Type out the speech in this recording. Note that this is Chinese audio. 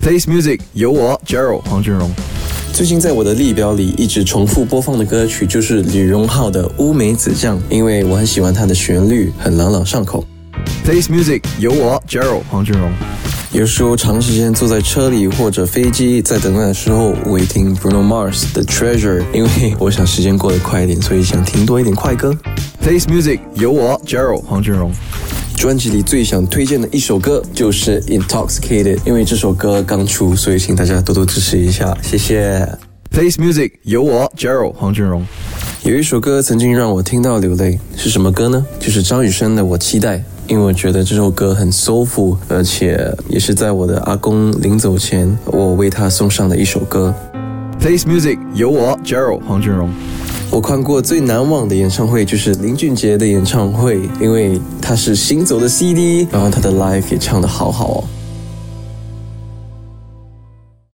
Face Music 有我 Gerald 黄俊荣。最近在我的列表里一直重复播放的歌曲就是李荣浩的《乌梅子酱》，因为我很喜欢它的旋律，很朗朗上口。Place Music 有我 Gerald 黄俊荣。有时候长时间坐在车里或者飞机，在等待的时候，我会听 Bruno Mars 的 Treasure，因为我想时间过得快一点，所以想听多一点快歌。Place Music 有我 Gerald 黄俊荣。专辑里最想推荐的一首歌就是 Intoxicated，因为这首歌刚出，所以请大家多多支持一下，谢谢。Face Music 有我 Gerald 黄俊荣。有一首歌曾经让我听到流泪，是什么歌呢？就是张雨生的《我期待》，因为我觉得这首歌很 soulful，而且也是在我的阿公临走前，我为他送上的一首歌。Place Music 有我 Gerald 黄俊荣。我看过最难忘的演唱会就是林俊杰的演唱会，因为他是行走的 CD，然后他的 live 也唱得好好哦。